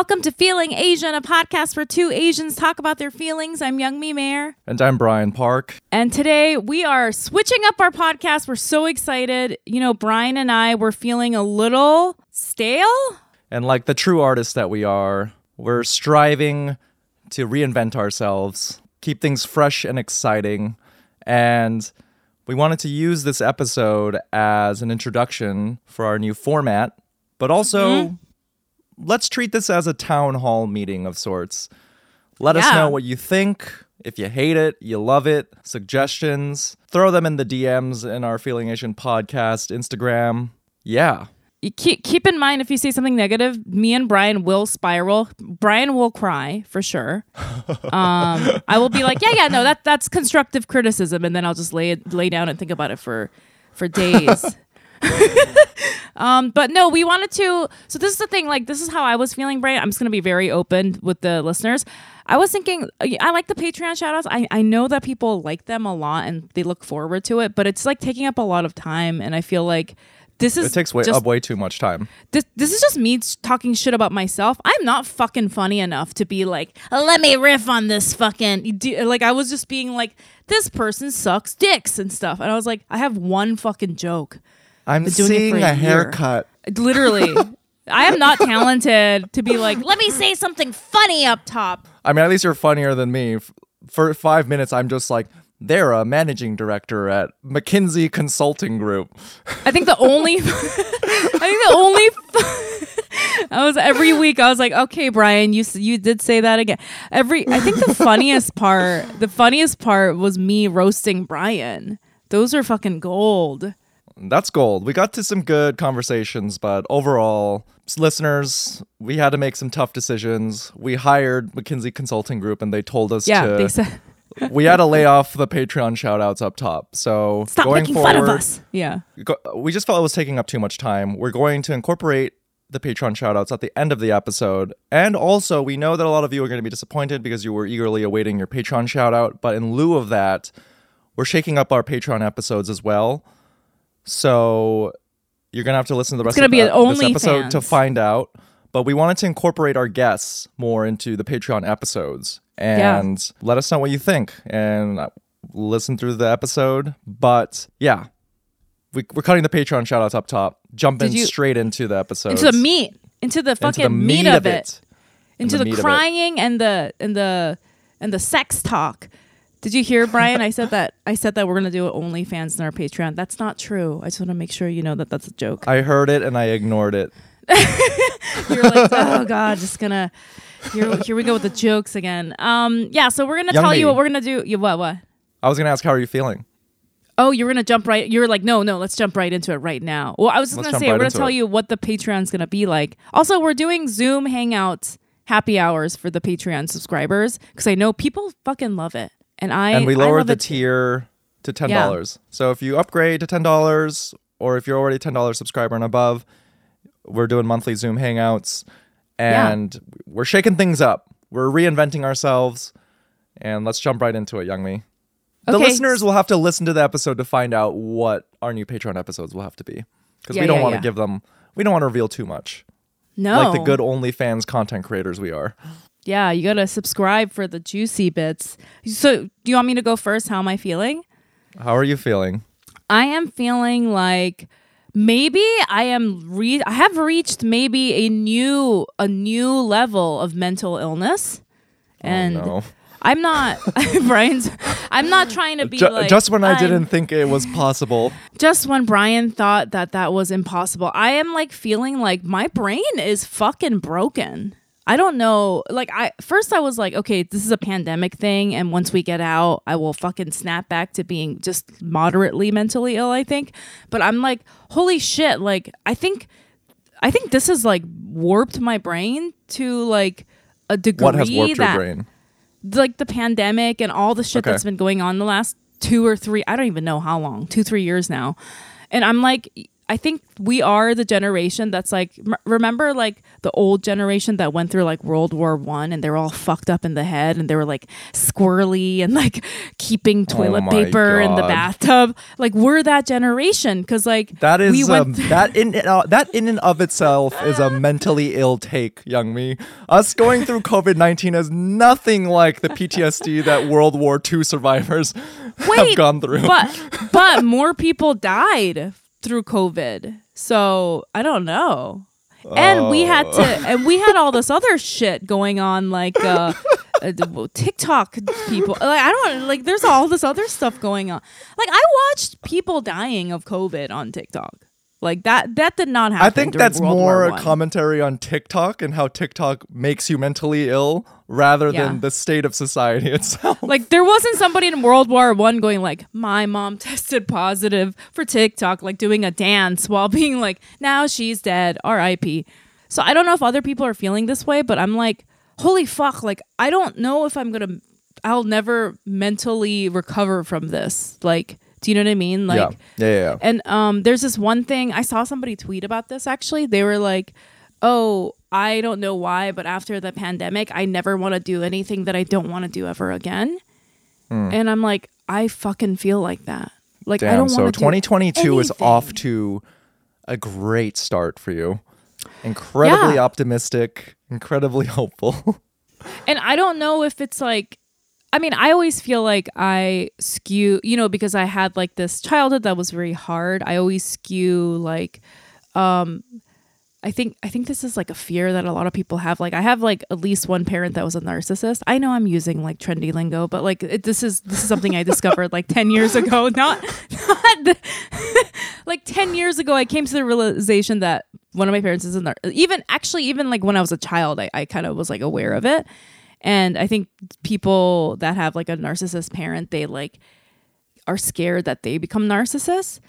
Welcome to Feeling Asian, a podcast where two Asians talk about their feelings. I'm Young Mi Mayer. And I'm Brian Park. And today we are switching up our podcast. We're so excited. You know, Brian and I were feeling a little stale. And like the true artists that we are, we're striving to reinvent ourselves, keep things fresh and exciting. And we wanted to use this episode as an introduction for our new format, but also. Mm-hmm let's treat this as a town hall meeting of sorts. Let yeah. us know what you think. If you hate it, you love it, suggestions, throw them in the DMs in our Feeling Asian podcast, Instagram. Yeah. You keep, keep in mind if you say something negative, me and Brian will spiral. Brian will cry for sure. Um, I will be like, yeah, yeah, no, that that's constructive criticism, and then I'll just lay it, lay down and think about it for for days. um, but no, we wanted to. So this is the thing. Like this is how I was feeling, Brian. I'm just gonna be very open with the listeners. I was thinking, I like the Patreon shoutouts. I, I know that people like them a lot and they look forward to it, but it's like taking up a lot of time. And I feel like this is it takes way just, up way too much time. This this is just me talking shit about myself. I'm not fucking funny enough to be like, let me riff on this fucking. Like I was just being like, this person sucks dicks and stuff, and I was like, I have one fucking joke. I'm seeing a, a haircut. Literally. I am not talented to be like, let me say something funny up top. I mean, at least you're funnier than me. For five minutes, I'm just like, they're a managing director at McKinsey Consulting Group. I think the only, I think the only, I was every week. I was like, okay, Brian, you you did say that again. Every, I think the funniest part, the funniest part was me roasting Brian. Those are fucking gold that's gold. We got to some good conversations, but overall, listeners, we had to make some tough decisions. We hired McKinsey Consulting Group and they told us yeah, to they said we had to lay off the Patreon shoutouts up top. So Stop going making forward, fun of us. Yeah. Go, we just felt it was taking up too much time. We're going to incorporate the Patreon shoutouts at the end of the episode. And also, we know that a lot of you are going to be disappointed because you were eagerly awaiting your Patreon shoutout. But in lieu of that, we're shaking up our Patreon episodes as well. So you're gonna have to listen to the rest it's gonna of be an only this episode fans. to find out. But we wanted to incorporate our guests more into the Patreon episodes and yeah. let us know what you think and listen through the episode. But yeah, we, are cutting the Patreon shoutouts up top, jumping you, straight into the episode, into the meat, into the fucking into the meat, meat, of it, it. into the, the crying and the and the and the sex talk. Did you hear, Brian? I said that I said that we're gonna do it OnlyFans in our Patreon. That's not true. I just want to make sure you know that that's a joke. I heard it and I ignored it. You're like, oh god, just gonna. Here, here we go with the jokes again. Um, yeah. So we're gonna Young tell you what we're gonna do. You what? What? I was gonna ask, how are you feeling? Oh, you're gonna jump right. You're like, no, no. Let's jump right into it right now. Well, I was just let's gonna say, right we're gonna tell it. you what the Patreon's gonna be like. Also, we're doing Zoom Hangouts happy hours for the Patreon subscribers because I know people fucking love it and I and we lowered the tier to ten dollars. Yeah. So if you upgrade to ten dollars, or if you're already ten dollars subscriber and above, we're doing monthly Zoom hangouts, and yeah. we're shaking things up. We're reinventing ourselves, and let's jump right into it, Young Mi. The okay. listeners will have to listen to the episode to find out what our new Patreon episodes will have to be, because yeah, we don't want to give them. We don't want to reveal too much. No, like the good OnlyFans content creators we are. Yeah, you gotta subscribe for the juicy bits. So, do you want me to go first? How am I feeling? How are you feeling? I am feeling like maybe I am re- I have reached maybe a new a new level of mental illness, oh, and oh, no. I'm not Brian's. I'm not trying to be just, like, just when I I'm, didn't think it was possible. Just when Brian thought that that was impossible, I am like feeling like my brain is fucking broken. I don't know. Like I first I was like, okay, this is a pandemic thing and once we get out, I will fucking snap back to being just moderately mentally ill, I think. But I'm like, holy shit, like I think I think this has like warped my brain to like a degree what has warped that your brain? like the pandemic and all the shit okay. that's been going on the last 2 or 3, I don't even know how long, 2 3 years now. And I'm like I think we are the generation that's like m- remember like the old generation that went through like World War One and they were all fucked up in the head and they were like squirrely and like keeping toilet Oh paper in the bathtub. Like we're that generation because like That is we went um, that in uh, that in and of itself is a mentally ill take, Young Mi. Us going through COVID nineteen is nothing like the PTSD that World War II survivors have gone through. but but more people died through COVID. So I don't know. And we had to, Oh. and we had all this other shit going on, like uh, uh, TikTok people. Like I don't like. There's all this other stuff going on. Like I watched people dying of COVID on TikTok. Like that. That did not happen. I think that's World more a commentary on TikTok and how TikTok makes you mentally ill rather Yeah. than the state of society itself. Like there wasn't somebody in World War One going like, "My mom tested positive for TikTok," like doing a dance while being like, "Now she's dead, R.I.P." So I don't know if other people are feeling this way, but I'm like, "Holy fuck!" Like I don't know if I'm gonna, I'll never mentally recover from this. Like, do you know what I mean? Like, yeah. yeah, yeah, yeah. and um, there's this one thing I saw somebody tweet about this. Actually, they were like, "Oh, I don't know why, but after the pandemic, I never want to do anything that I don't want to do ever again." Hmm. And I'm like, I fucking feel like that. Like I don't So want to. 2022 is off to a great start for you. Incredibly Yeah. optimistic, incredibly hopeful. And I don't know if it's like I mean, I always feel like I skew, you know, because I had like this childhood that was very hard. I always skew like um I think I think this is like a fear that a lot of people have. Like I have like at least one parent that was a narcissist. I know I'm using like trendy lingo, but like it, this is this is something I discovered like 10 years ago. Not not the, like 10 years ago I came to the realization that one of my parents is a nar- even actually even like when I was a child I, I kind of was like aware of it. And I think people that have like a narcissist parent, they like are scared that they become narcissists.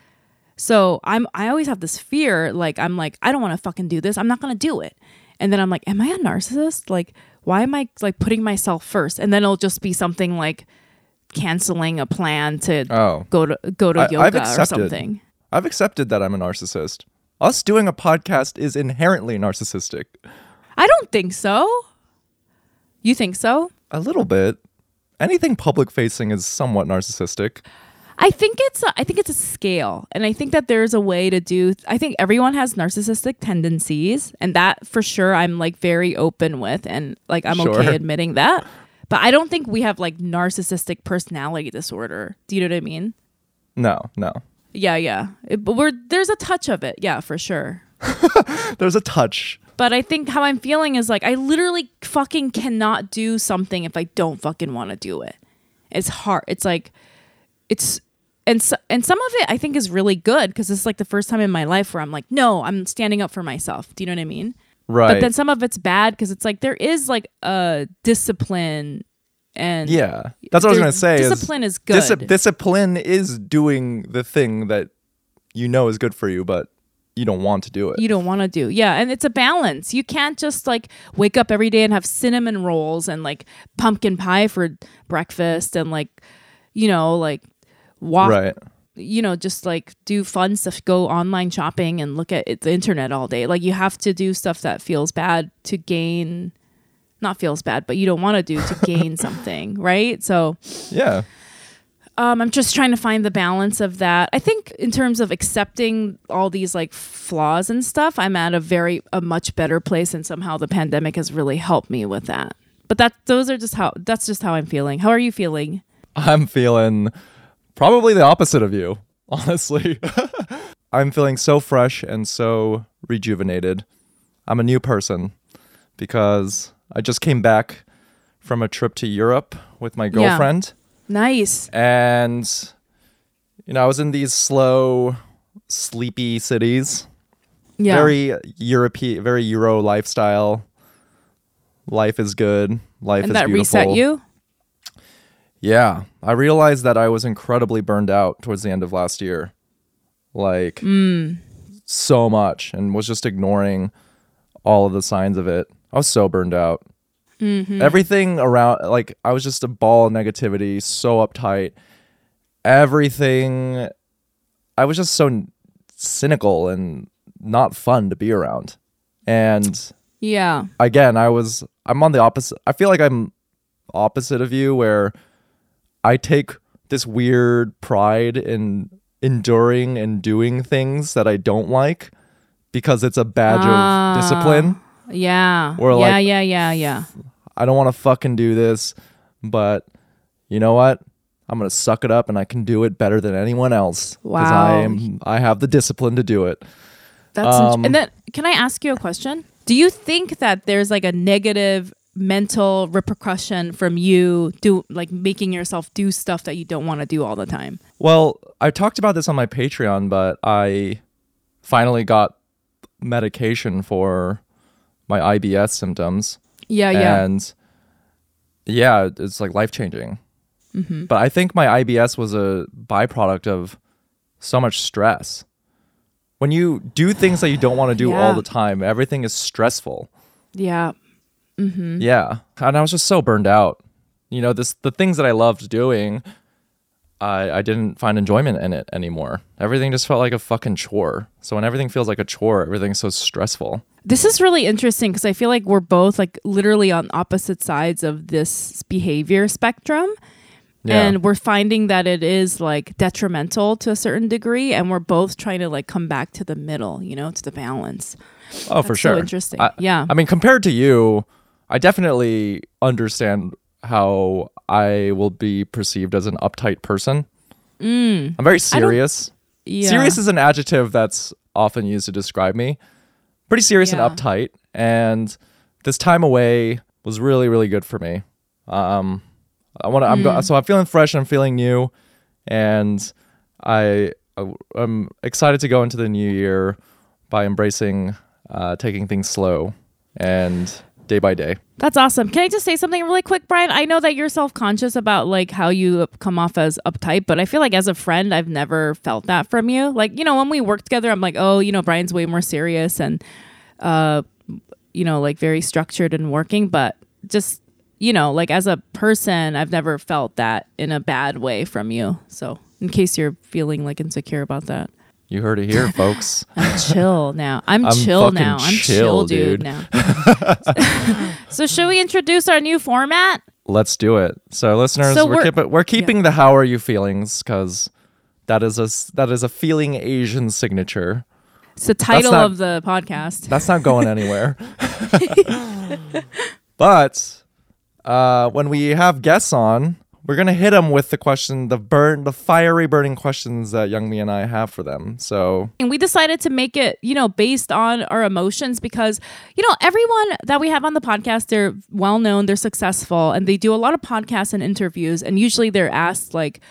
So I'm I always have this fear, like I'm like, I don't want to fucking do this. I'm not gonna do it. And then I'm like, am I a narcissist? Like, why am I like putting myself first? And then it'll just be something like canceling a plan to Oh. go to go to I- yoga or something. I've accepted that I'm a narcissist. Us doing a podcast is inherently narcissistic. I don't think so. You think so? A little bit. Anything public facing is somewhat narcissistic. I think it's a, I think it's a scale, and I think that there's a way to do. I think everyone has narcissistic tendencies, and that for sure I'm like very open with, and like I'm Sure. okay admitting that. But I don't think we have like narcissistic personality disorder. Do you know what I mean? No, no. Yeah, yeah. It, but we're there's a touch of it, yeah, for sure. There's a touch. But I think how I'm feeling is like I literally fucking cannot do something if I don't fucking want to do it. It's hard. It's like it's and so, and some of it I think is really good because it's like the first time in my life where I'm like, no, I'm standing up for myself. Do you know what I mean? Right. But then some of it's bad because it's like there is like a discipline and yeah. That's what I was going to say. discipline is dis- good. discipline is doing the thing that you know is good for you, but you don't want to do it. you don't want to do. Yeah, and it's a balance. You can't just like wake up every day and have cinnamon rolls and like pumpkin pie for breakfast and like you know like walk right. you know just like do fun stuff go online shopping and look at it, the internet all day like you have to do stuff that feels bad to gain not feels bad but you don't want to do to gain something right so Yeah. Um, I'm just trying to find the balance of that. I think in terms of accepting all these like flaws and stuff, I'm at a very a much better place, and somehow the pandemic has really helped me with that. But that those are just how that's just how I'm feeling. How are you feeling? I'm feeling probably the opposite of you, honestly. I'm feeling so fresh and so rejuvenated. I'm a new person because I just came back from a trip to Europe with my girlfriend. Nice. And, you know, I was in these slow, sleepy cities. Yeah. Very European, very Euro lifestyle. Life is good. Life is good. and is that beautiful. reset you. Yeah, I realized that I was incredibly burned out towards the end of last year. Like Hmm. so much and was just ignoring all of the signs of it. I was so burned out. Mm-hmm. Everything around like I was just a ball of negativity, so uptight. Everything I was just so cynical and not fun to be around. And Yeah. again, I was I'm on the opposite. I feel like I'm opposite of you where I take this weird pride in enduring and doing things that I don't like because it's a badge Ah. of discipline. Yeah. Or like, yeah, yeah, yeah, yeah. I don't want to fucking do this, but you know what? I'm gonna suck it up, and I can do it better than anyone else I Wow. am. I have the discipline to do it. That's int- Um, and then can I ask you a question? Do you think that there's like a negative mental repercussion from you do like making yourself do stuff that you don't want to do all the time? Well, I talked about this on my Patreon, but I finally got medication for my IBS symptoms, Yeah, yeah. and yeah, it's like life changing. Mm-hmm. But I think my IBS was a byproduct of so much stress. When you do things that you don't want to do all the time, everything is stressful. yeah. Mm-hmm. Yeah, and I was just so burned out. You know, this the things that I loved doing, I I didn't find enjoyment in it anymore. Everything just felt like a fucking chore. So when everything feels like a chore, everything's so stressful. This is really interesting because I feel like we're both like literally on opposite sides of this behavior spectrum. Yeah. And we're finding that it is like detrimental to a certain degree, and we're both trying to like come back to the middle, you know, to the balance. oh, for That's so sure. interesting. I, Yeah. I mean, compared to you, I definitely understand how I will be perceived as an uptight person. I'm very serious. Mm. Yeah. Serious is an adjective that's often used to describe me. Pretty serious Yeah. and uptight. And this time away was really, really good for me. Um, I want to. I'm Mm. go- so I'm feeling fresh. I'm feeling new, and I I'm excited to go into the new year by embracing uh, taking things slow and day by day. That's awesome. Can I just say something really quick, Brian? I know that you're self conscious about like how you come off as uptight, but I feel like as a friend, I've never felt that from you. Like, you know, when we work together, I'm like, oh, you know, Brian's way more serious and, uh, you know, like very structured and working, but just, you know, like as a person, I've never felt that in a bad way from you. So, in case you're feeling like insecure about that. You heard it here, folks. I'm chill now. I'm, I'm chill now. I'm chill, chill, dude, dude. now. so should we introduce our new format? Let's do it. So, listeners, So we're we're- keep- we're keeping the "How are you feelings?" because that is a that is a feeling Asian signature. It's the title not- of the podcast. That's not going anywhere. but uh, when we have guests on, we're gonna hit them with the question, the burn, the fiery burning questions that Young Mi and I have for them. So And we decided to make it, you know, based on our emotions because, you know, everyone that we have on the podcast, they're well known, they're successful, and they do a lot of podcasts and interviews. And usually they're asked, like,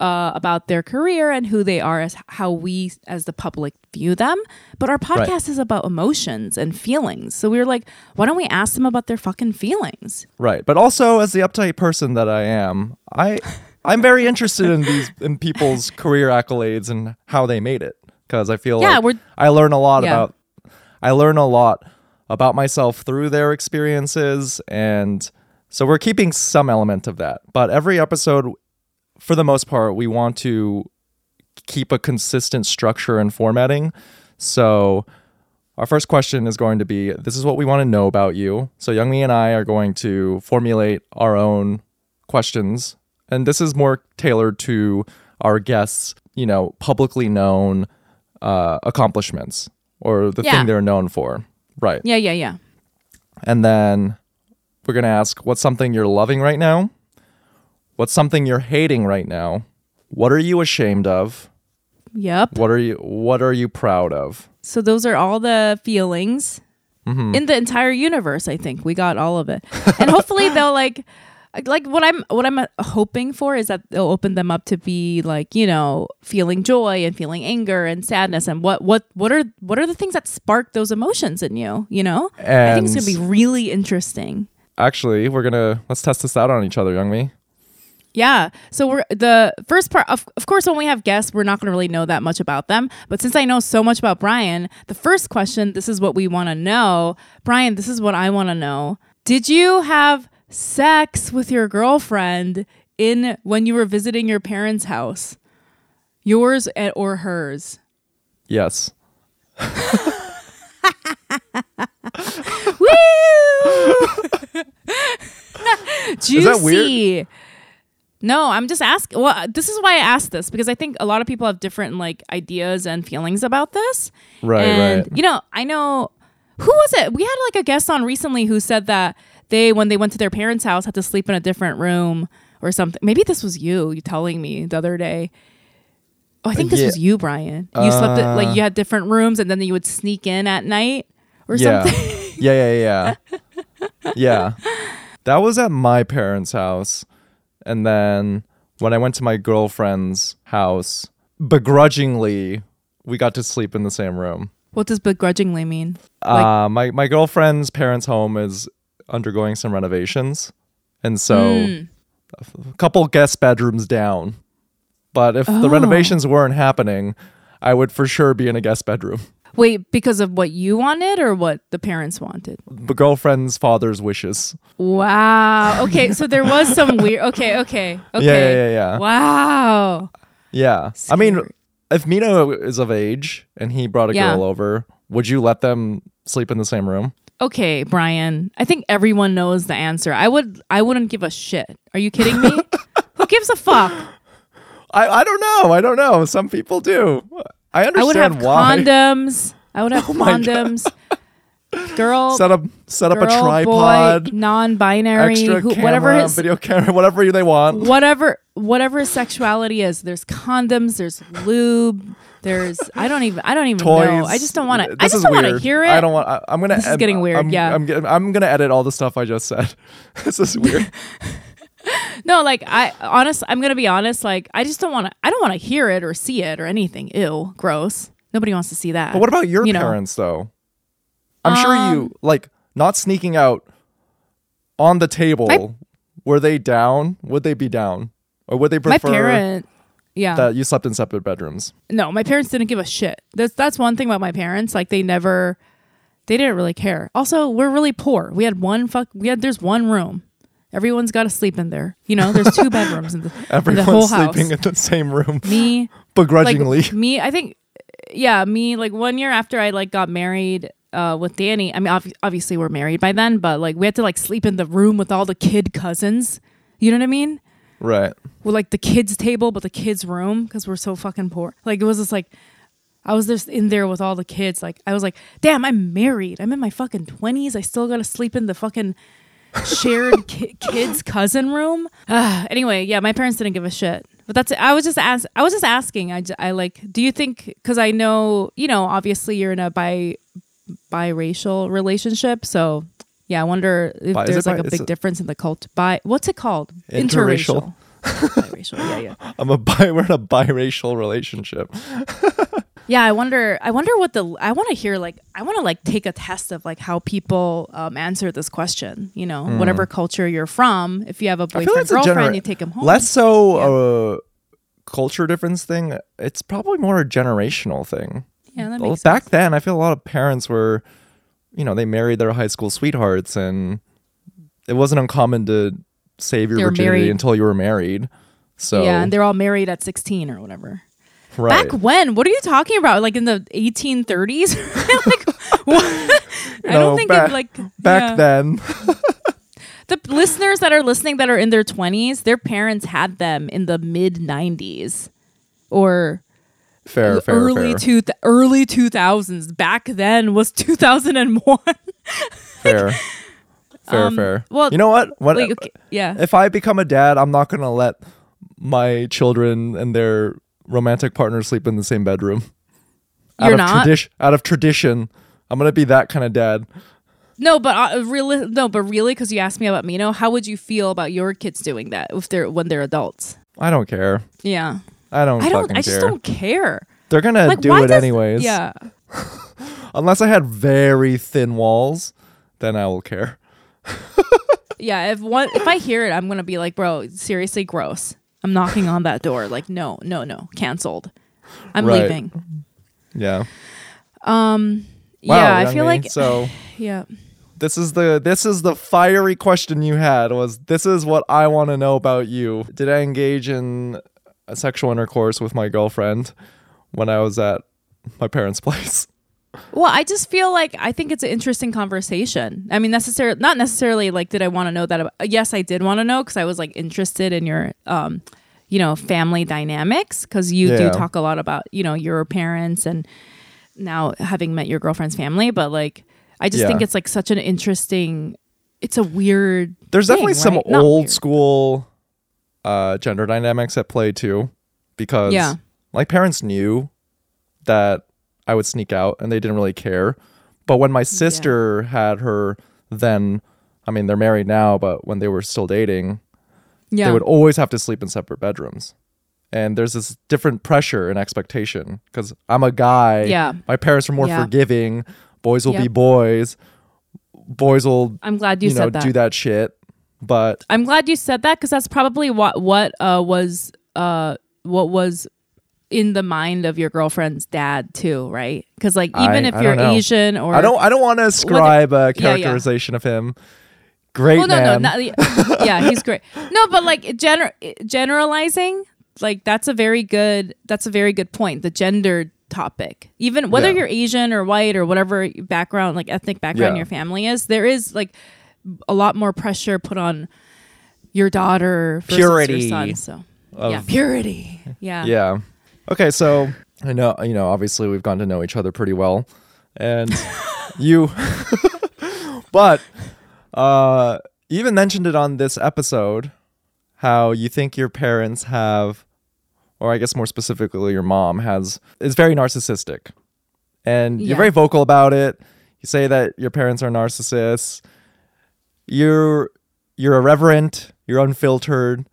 uh, about their career and who they are as how we as the public view them. But our podcast is about emotions and feelings. So we were like why don't we ask them about their fucking feelings? Right, but also as the uptight person that I am, I I'm very interested in these in people's career accolades and how they made it. Because I feel Yeah, like we're- I learn a lot Yeah. about I learn a lot about myself through their experiences. And so we're keeping some element of that. But every episode for the most part we want to keep a consistent structure and formatting. So our first question is going to be this is what we want to know about you. So Young Mi and I are going to formulate our own questions and this is more tailored to our guests, you know, publicly known uh, accomplishments or the Yeah. thing they're known for. Right. yeah yeah yeah And then we're going to ask what's something you're loving right now? What's something you're hating right now? What are you ashamed of? yep What are you what are you proud of? So those are all the feelings Mm-hmm. in the entire universe. I think we got all of it, and hopefully they'll like, like what I'm what I'm hoping for is that they'll open them up to be like you know feeling joy and feeling anger and sadness and what what what are what are the things that spark those emotions in you? You know, I think it's gonna be really interesting. Actually, we're gonna let's test this out on each other, Young Mi. Yeah. So we're the first part of of course when we have guests, we're not going to really know that much about them. But since I know so much about Brian, the first question, this is what we want to know. Brian, this is what I want to know. Did you have sex with your girlfriend in when you were visiting your parents' house? Yours or hers? Yes. Woo! Juicy. that weird? No, I'm just asking. Well, this is why I asked this because I think a lot of people have different like ideas and feelings about this. Right, and, right. You know, I know who was it? We had like a guest on recently who said that they, when they went to their parents' house, had to sleep in a different room or something. Maybe this was you. You telling me the other day. Oh, I think this Yeah. was you, Brian. You slept at, Uh, like you had different rooms, and then you would sneak in at night or yeah. something. yeah, yeah, yeah. yeah. That was at my parents' house. And then when I went to my girlfriend's house, begrudgingly, we got to sleep in the same room. What does begrudgingly mean? Like- uh, my, my girlfriend's parents' home is undergoing some renovations. And so Hmm. a couple guest bedrooms down. But if the Oh. renovations weren't happening, I would for sure be in a guest bedroom. Wait, because of what you wanted or what the parents wanted? The girlfriend's father's wishes. Wow. Okay, so there was some weird. Okay, okay, okay. Yeah, yeah, yeah, yeah. Wow. Yeah. I mean, if Mino is of age and he brought a Yeah. girl over, would you let them sleep in the same room? Okay, Brian. I think everyone knows the answer. I would. I wouldn't give a shit. Are you kidding me? Who gives a fuck? I, I don't know. I don't know. Some people do. I I would have why. condoms. I would have oh God. condoms. Girl, Set up set up girl, a tripod, boy, non-binary, who, camera, whatever his video camera, whatever they want. whatever whatever sexuality is there's condoms there's lube there's i don't even i don't even Toys. know i just don't want to i just don't want to hear it I don't want. I, I'm gonna. This is getting weird, I'm, yeah. I'm, get- I'm gonna edit all the stuff I just said. this is weird. no like i honest i'm gonna be honest like i just don't want to i don't want to hear it or see it or anything ew gross nobody wants to see that But what about your You know. parents though? I'm sure you Um, like not sneaking out on the table. My- were they down? Would they be down, or would they my prefer parent yeah that you slept in separate bedrooms? no my parents didn't give a shit that's that's one thing about my parents like they never they didn't really care also we're really poor we had one fuck we had there's one room everyone's got to sleep in there. You know there's two bedrooms in the, in the Everyone's whole house. sleeping in the same room, me begrudgingly. like me i think yeah me like one year after i like got married uh with danny i mean ob- obviously we're married by then but like we had to like sleep in the room with all the kid cousins. You know what i mean? Right. with like the kids table but the kids room because we're so fucking poor. Like it was just like i was just in there with all the kids. Like i was like damn i'm married. I'm in my fucking 20s i still gotta sleep in the fucking shared ki- kids cousin room Ah, anyway yeah my parents didn't give a shit but that's it i was just ask i was just asking i, j- I like do you think because i know you know obviously you're in a bi biracial relationship so yeah i wonder if Bi- there's like bi- a big it- difference in the cult bi what's it called Interracial. biracial yeah yeah I'm a bi. We're in a biracial relationship. yeah i wonder i wonder what the i want to hear like i want to like take a test of like how people um, answer this question you know whatever culture you're from if you have a. Boyfriend like it's a girlfriend genera- you take them home Less so a culture difference thing. It's probably more a generational thing. yeah that Well, makes back sense then, I feel a lot of parents were, you know, they married their high school sweethearts, and it wasn't uncommon to save your They were virginity married. until you were married. So yeah and they're all married at 16 or whatever right. back when what are you talking about like in the 1830s like what? i don't think back- it like back yeah. then, the listeners that are listening that are in their 20s their parents had them in the mid 90s or fair, fair, early fair, two early 2000s back then was 2001 fair, fair, Um, fair. well, you know what? What like okay, yeah if I become a dad? I'm not gonna let my children and their romantic partners sleep in the same bedroom. out You're of not? Tradi- out of tradition, I'm gonna be that kind of dad. no but uh, really no but really because you asked me about Mino how would you feel about your kids doing that if they're when they're adults I don't care. yeah I don't. I don't I just care. don't care They're gonna like do it does- anyways. yeah Unless I had very thin walls, then I will care. yeah if one if I hear it I'm gonna be like bro seriously gross I'm knocking on that door like no no no canceled I'm Right. leaving Yeah. um Wow, yeah I feel me. like so. yeah This is the this is the fiery question you had was this is what I want to know about you. Did I engage in a sexual intercourse with my girlfriend when I was at my parents' place. Well, I just feel like I think it's an interesting conversation. I mean, necessarily not necessarily like did I want to know that? About, yes, I did want to know because I was like interested in your, um, you know, family dynamics because you Yeah. do talk a lot about you know your parents and now having met your girlfriend's family. But like, I just Yeah. think it's like such an interesting. It's a weird. There's thing, definitely some right? Old school uh, gender dynamics at play too, because Yeah. like parents knew that I would sneak out and they didn't really care. But when my sister had her then, I mean they're married now, but when they were still dating, Yeah. they would always have to sleep in separate bedrooms. And there's this different pressure and expectation because I'm a guy. Yeah. My parents are more Yeah. forgiving. Boys will be boys. Boys will, I'm glad you, you, know, said that. do that shit. But I'm glad you said that because that's probably what what uh, was uh, what was in the mind of your girlfriend's dad too, right? Because like even I- if I you're. Asian or I don't I don't want to ascribe a yeah. characterization of him. Great well, no, man. no, not, yeah, he's great. No, but like gener- generalizing, like that's a very good that's a very good point. The gender topic, even whether Yeah. you're Asian or white or whatever background, like ethnic background Yeah. your family is, there is like a lot more pressure put on your daughter versus Purity your son. So yeah, purity. Yeah. Yeah. Okay, so I know you know obviously we've gotten to know each other pretty well, and you, but uh, you even mentioned it on this episode how you think your parents have, or I guess more specifically your mom has, is very narcissistic, and Yeah. you're very vocal about it. You say that your parents are narcissists. You're you're irreverent. You're unfiltered.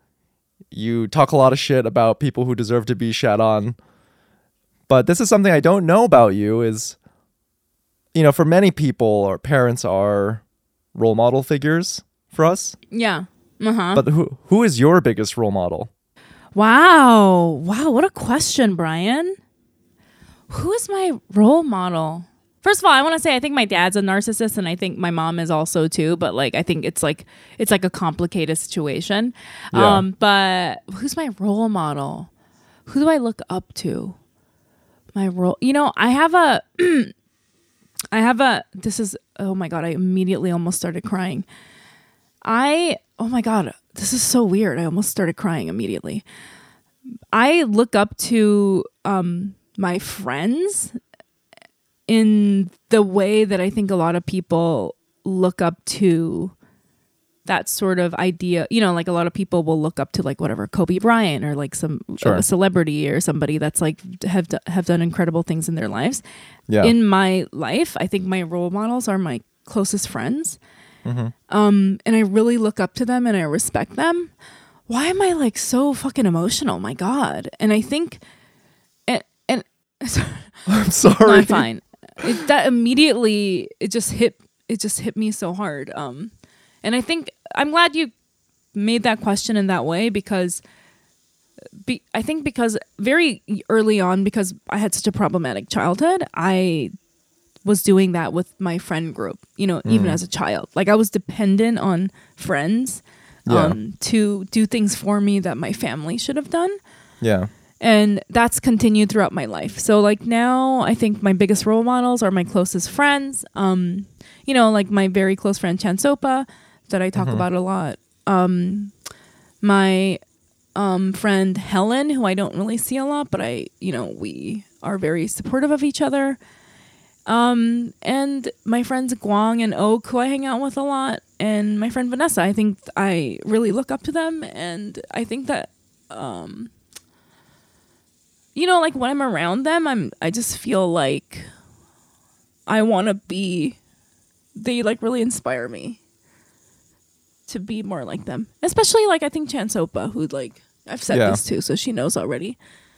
You talk a lot of shit about people who deserve to be shat on. But this is something I don't know about you is you know, for many people our parents are role model figures for us. Yeah. Uh huh. But who who is your biggest role model? Wow. Wow. What a question, Brian. Who is my role model? First of all, I want to say I think my dad's a narcissist and I think my mom is also too, but like I think it's like it's like a complicated situation. Yeah. Um but who's my role model? Who do I look up to? My role, you know, I have a I have a this is oh my god, I immediately almost started crying. I oh my god, this is so weird. I almost started crying immediately. I look up to um my friends in the way that I think a lot of people look up to that sort of idea. You know, like a lot of people will look up to like whatever Kobe Bryant or like some Sure. celebrity or somebody that's like have have done incredible things in their lives Yeah. in my life, I think my role models are my closest friends. Mm-hmm. Um, and I really look up to them and I respect them. Why am I like so fucking emotional? My God. And I think, and, and I'm no, sorry. I'm fine. It, that immediately, it just hit, it just hit me so hard. Um, and I think I'm glad you made that question in that way because be, I think because very early on, because I had such a problematic childhood, I was doing that with my friend group, you know, even Mm. as a child. Like I was dependent on friends Yeah. um, to do things for me that my family should have done. Yeah. And that's continued throughout my life. So like now I think my biggest role models are my closest friends. Um, you know, like my very close friend Chansopa that I talk about a lot. Um, my um, friend Helen, who I don't really see a lot, but I, you know, we are very supportive of each other. Um, and my friends Guang and Oak, who I hang out with a lot, and my friend Vanessa. I think I really look up to them, and I think that, um, you know, like when I'm around them, I'm I just feel like I want to be. They like really inspire me to be more like them, especially like I think Chansopa, who like I've said Yeah. this too, so she knows already.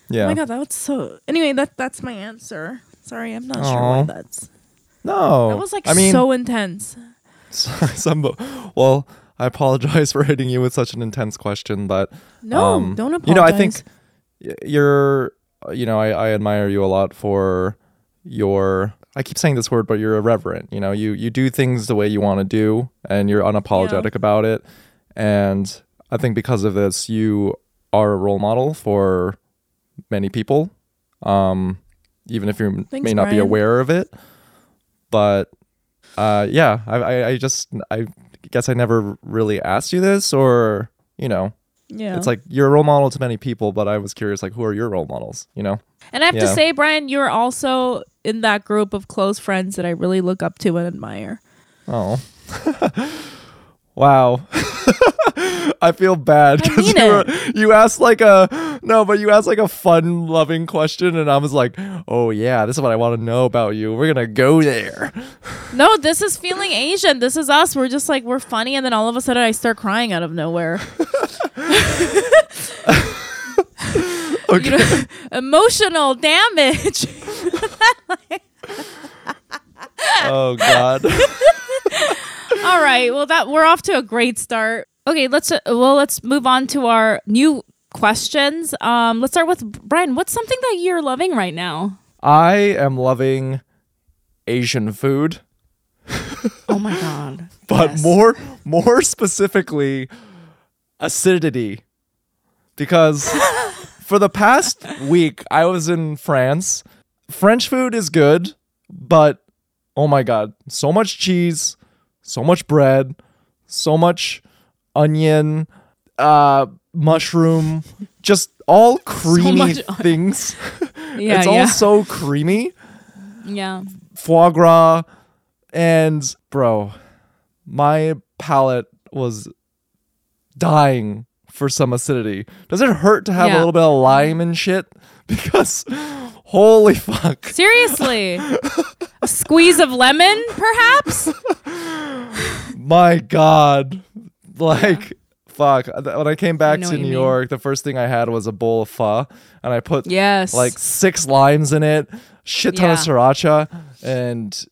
Yeah. Oh my god, that was so. Anyway, that that's my answer. Sorry, I'm not sure why that's. no. That was like I mean, so intense. some well, I apologize for hitting you with such an intense question, but No, um, don't apologize. You know, I think you're, you know, I, I admire you a lot for your. I keep saying this word, but you're irreverent. You know, you you do things the way you want to do, and you're unapologetic about it. And I think because of this, you are a role model for many people. Um, even if you Thanks, may not be aware of it. But uh, yeah, I, I, I just I guess I never really asked you this, or you know, Yeah. it's like you're a role model to many people, but I was curious, like, who are your role models? You know? and I have to say, Brian, you're also in that group of close friends that I really look up to and admire. Oh. wow. I feel bad I because mean you, were- you asked like a no, but you asked like a fun, loving question, and I was like, "Oh yeah, this is what I want to know about you. We're gonna go there." No, this is feeling Asian. This is us. We're just like we're funny, and then all of a sudden I start crying out of nowhere. Okay. You know, emotional damage. oh God. all right. Well, that we're off to a great start. Okay, let's uh, well let's move on to our new questions. Um, let's start with Brian. What's something that you're loving right now? I am loving Asian food, Oh my god! but Yes. more more specifically acidity. Because for the past week I was in France. French food is good, but oh my god, so much cheese, so much bread, so much onion, uh mushroom, just all creamy much things. Yeah, it's yeah, all so creamy. yeah. foie gras and bro my palate was dying for some acidity does it hurt to have a little bit of lime and shit because holy fuck Seriously, a squeeze of lemon, perhaps. my god like fuck when i came back know to new york the first thing i had was a bowl of pho and i put Yes. like six limes in it, shit ton of Yeah. sriracha, oh, and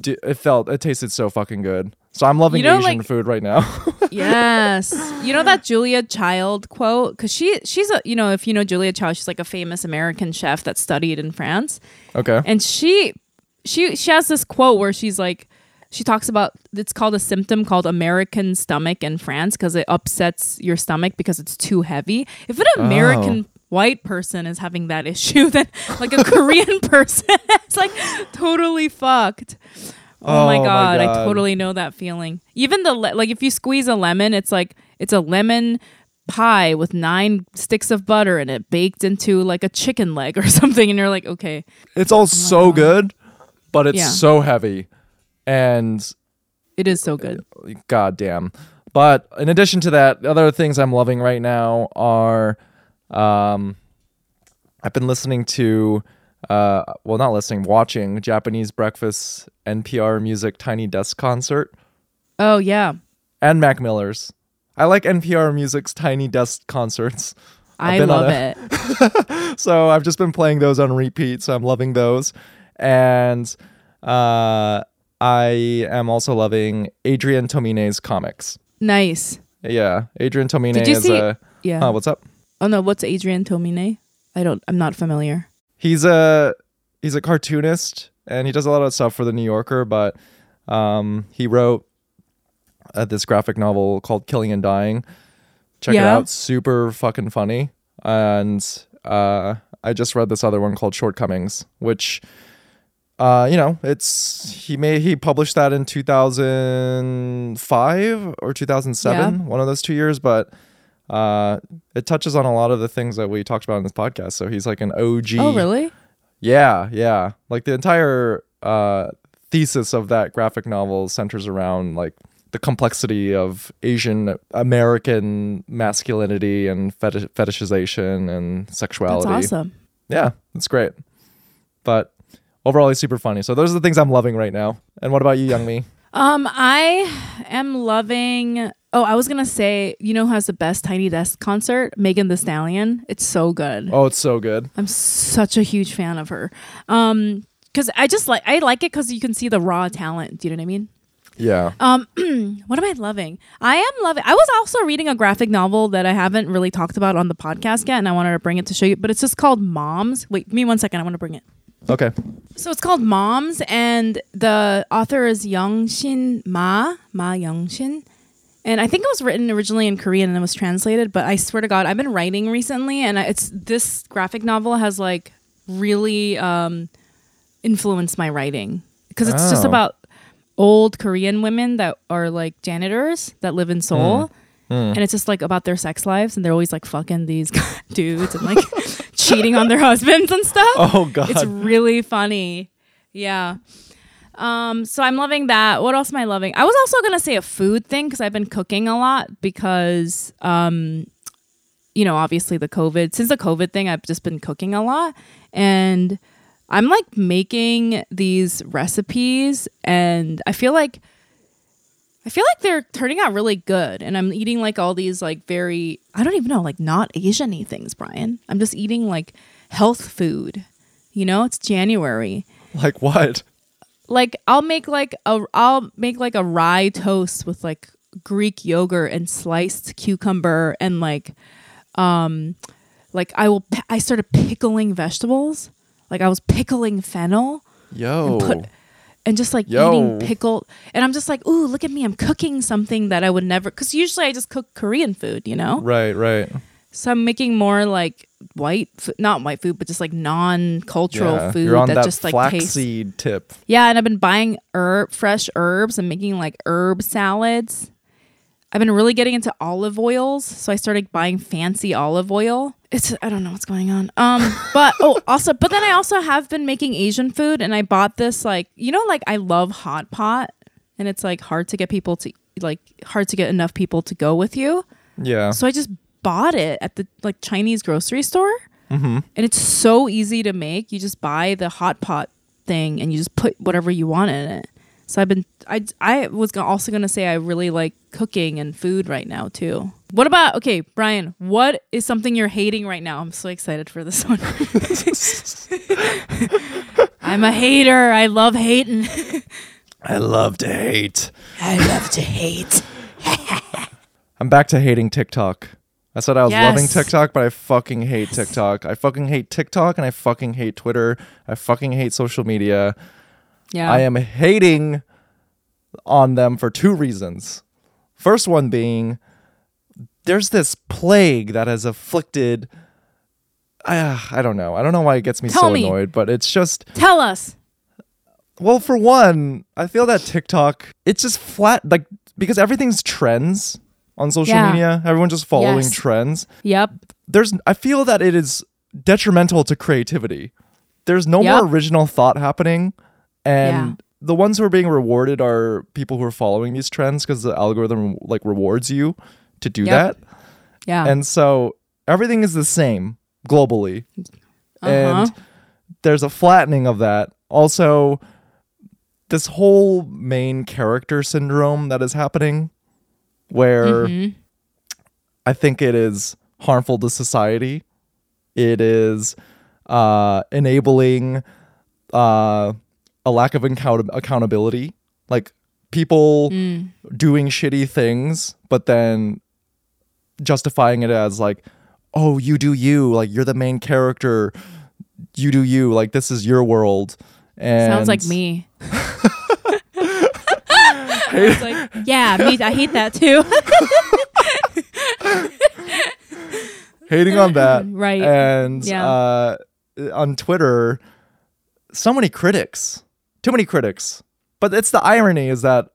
d- it felt it tasted so fucking good. So I'm loving You know, Asian like- food right now. yes. You know that Julia Child quote? Because she she's a you know if you know Julia Child, she's like a famous American chef that studied in France, okay. and she she she has this quote where she's like she talks about it's called a symptom called American stomach in France because it upsets your stomach because it's too heavy. If an American oh. white person is having that issue, then like a Korean person it's like totally fucked. Oh, my, Oh my god, I totally know that feeling. Even the le- like if you squeeze a lemon, it's like it's a lemon pie with nine sticks of butter in it baked into like a chicken leg or something and you're like, "Okay, It's all oh so good, but it's Yeah. so heavy, and it is so good." goddamn. But in addition to that, other things I'm loving right now are, um, I've been listening to, uh, well, not listening, watching Japanese Breakfast NPR Music Tiny Desk concert. Oh yeah. and Mac Miller's. I like NPR Music's Tiny Desk concerts. I've I love a- it. So I've just been playing those on repeat, so I'm loving those. And uh, I am also loving Adrian Tomine's comics. Nice. Yeah, Adrian Tomine Did you is see- a. Yeah. Huh, what's up? oh no, what's Adrian Tomine? I don't I'm not familiar. He's a he's a cartoonist and he does a lot of stuff for the New Yorker, but um, he wrote uh, this graphic novel called Killing and Dying. Check it Yeah. out, super fucking funny. And uh, I just read this other one called Shortcomings, which uh, you know, it's he made he published that in 2005 or 2007, one of those two years, but uh, it touches on a lot of the things that we talked about in this podcast. So he's like an OG. Oh really? Yeah, yeah. Like the entire uh, thesis of that graphic novel centers around like the complexity of Asian American masculinity and fetish- fetishization and sexuality. That's awesome. Yeah, it's great. But overall, he's super funny. So those are the things I'm loving right now. And what about you, Young Mi? Um, I am loving. Oh, I was gonna say, you know, who has the best Tiny Desk concert? Megan Thee Stallion. It's so good. Oh, it's so good. I'm such a huge fan of her. Um, because I just like I like it because you can see the raw talent. Do you know what I mean? Yeah. Um, what am I loving? I am loving. I was also reading a graphic novel that I haven't really talked about on the podcast yet, and I wanted to bring it to show you. But it's just called Moms. Wait, give me one second. I want to bring it. Okay. So it's called Moms, and the author is Young Shin Ma Ma Young Shin, and I think it was written originally in Korean and it was translated. But I swear to God, I've been writing recently, and it's this graphic novel has like really um, influenced my writing because it's just Oh. about old Korean women that are like janitors that live in Seoul. And it's just like about their sex lives, and they're always like fucking these dudes and like cheating on their husbands and stuff. Oh God. It's really funny. Yeah. Um, so I'm loving that. What else am I loving? I was also gonna say a food thing because I've been cooking a lot because um, you know, obviously the COVID since the COVID thing, I've just been cooking a lot. And I'm like making these recipes and I feel like I feel like they're turning out really good. And I'm eating like all these like very I don't even know, like not Asian y things, Brian. I'm just eating like health food. You know, it's January like what? like I'll make like a I'll make like a rye toast with like Greek yogurt and sliced cucumber and like um like I will I started pickling vegetables. Like I was pickling fennel Yo. And just like Yo. eating pickled and I'm just like, "Ooh, look at me. I'm cooking something that I would never cuz usually I just cook Korean food, you know?" right, right. So I'm making more like white food, not white food, but just like non-cultural Yeah. food that, that, just like tastes flaxseed tip. yeah, and I've been buying herb fresh herbs and making like herb salads. I've been really getting into olive oils, so I started buying fancy olive oil. It's I don't know what's going on. Um, but oh, also, but then I also have been making Asian food, and I bought this like you know like I love hot pot, and it's like hard to get people to like hard to get enough people to go with you. Yeah. So I just bought it at the like Chinese grocery store, and it's so easy to make. You just buy the hot pot thing, and you just put whatever you want in it. So I've been I I was also gonna say I really like cooking and food right now too. What about okay, Brian? What is something you're hating right now? I'm so excited for this one. I'm a hater. I love hating. I love to hate. I love to hate. I'm back to hating TikTok. I said I was loving TikTok, but I fucking hate TikTok. I fucking hate TikTok and I fucking hate Twitter. I fucking hate social media. Yeah. I am hating on them for two reasons. First one being there's this plague that has afflicted I, I don't know. I don't know why it gets me Tell so me. annoyed, but it's just Tell us. well, for one, I feel that TikTok, it's just flat, like, because everything's trends on social Yeah. media. Everyone's just following Yes. trends. Yep. There's, I feel that it is detrimental to creativity. There's no Yep. more original thought happening. And Yeah. the ones who are being rewarded are people who are following these trends because the algorithm, like, rewards you to do Yep. that. Yeah. And so everything is the same globally. Uh-huh. And there's a flattening of that. Also, this whole main character syndrome that is happening, where Mhm. I think it is harmful to society. It is uh, enabling uh, a lack of account- accountability. Like people Mm. doing shitty things, but then justifying it as like, oh, you do you, like you're the main character, you do you, like this is your world. And Sounds like me. Like, yeah, me. I hate that too. hating on that, Right. And Yeah. uh, on Twitter, so many critics, too many critics. But it's the irony is that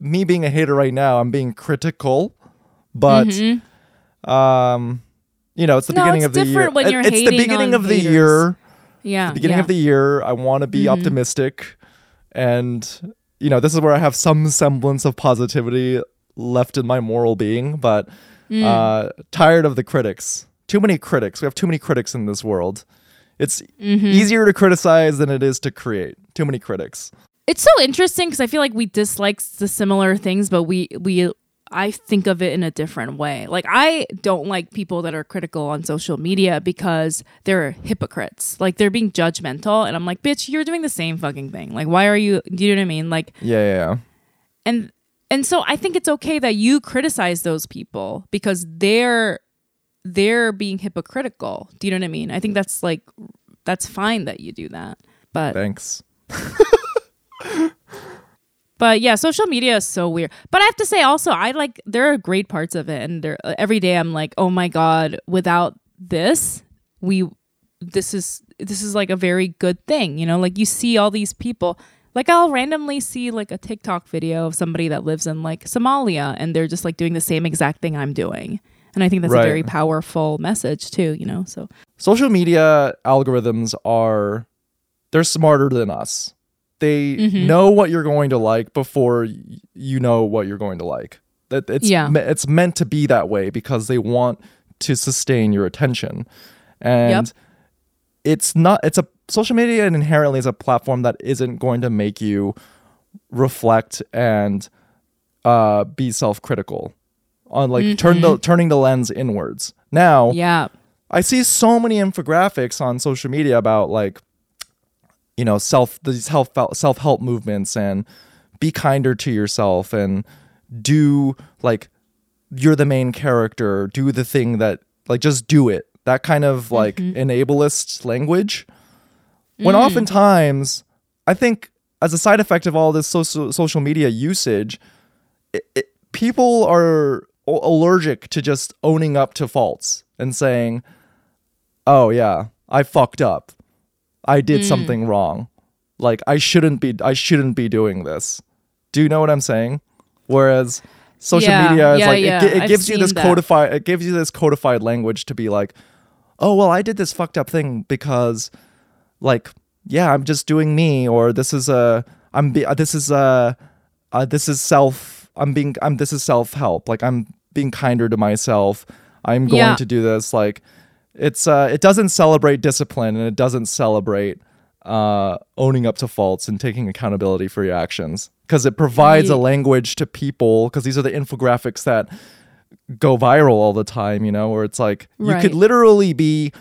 me being a hater right now, I'm being critical, but um, you know, it's the. No, beginning it's of the year. when you're it's the beginning of the haters. year. yeah, The beginning yeah. of the year. I want to be Mm-hmm. optimistic, and you know, this is where I have some semblance of positivity left in my moral being. But Mm. uh, tired of the critics. Too many critics. We have too many critics in this world. It's Mm-hmm. easier to criticize than it is to create. Too many critics. It's so interesting because I feel like we dislike the similar things, but we we I think of it in a different way. Like I don't like people that are critical on social media because they're hypocrites. Like they're being judgmental, and I'm like, bitch, you're doing the same fucking thing. Like, why are you? Do you know what I mean? Like, Yeah, yeah, yeah. and and so I think it's okay that you criticize those people because they're they're being hypocritical. Do you know what I mean? I think that's like that's fine that you do that. But Thanks. But yeah, social media is so weird. But I have to say also, I like there are great parts of it, and there uh, every day I'm like, oh my god, without this, we this is this is like a very good thing, you know? Like you see all these people like I'll randomly see like a TikTok video of somebody that lives in like Somalia and they're just like doing the same exact thing I'm doing. And I think that's Right. a very powerful message too, you know? So social media algorithms are they're smarter than us. They Mm-hmm. know what you're going to like before you know what you're going to like. That it's Yeah. me- it's meant to be that way because they want to sustain your attention. And Yep. it's not it's a social media inherently is a platform that isn't going to make you reflect and uh be self-critical on like turn the turning the lens inwards. Now, Mm-hmm. yeah. I see so many infographics on social media about like, you know, self these self self help movements and be kinder to yourself and do like you're the main character, do the thing that like just do it. That kind of like mm-hmm. enablest language. When mm. oftentimes, I think as a side effect of all this social social media usage, it, it, people are allergic to just owning up to faults and saying, "Oh yeah, I fucked up. I did something wrong. Like I shouldn't be I shouldn't be doing this." Do you know what I'm saying? Whereas social Yeah, media is yeah, like yeah. it, it I've gives you this codified it gives you this codified language to be like, "Oh, well, I did this fucked up thing because like yeah i'm just doing me or this is a i'm be, uh, this is a uh, this is self i'm being i'm this is self help like i'm being kinder to myself i'm going to do this like it's uh it doesn't celebrate discipline and it doesn't celebrate uh owning up to faults and taking accountability for your actions because it provides a language to people because these are the infographics that go viral all the time you know where it's like you could literally be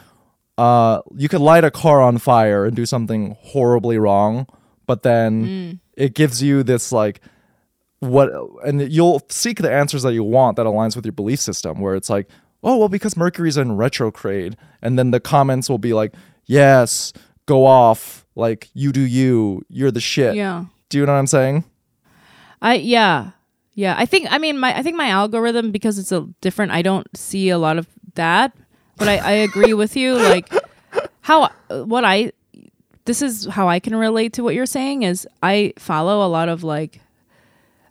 uh, you could light a car on fire and do something horribly wrong, but then Mm. it gives you this like what, and you'll seek the answers that you want that aligns with your belief system. Where it's like, oh well, because Mercury's in retrograde, and then the comments will be like, yes, go off, like you do you, you're the shit. Yeah. Do you know what I'm saying? I yeah. Yeah. I think I mean my I think my algorithm because it's a different I don't see a lot of that. But I, I agree with you. Like how what I this is how I can relate to what you're saying is I follow a lot of like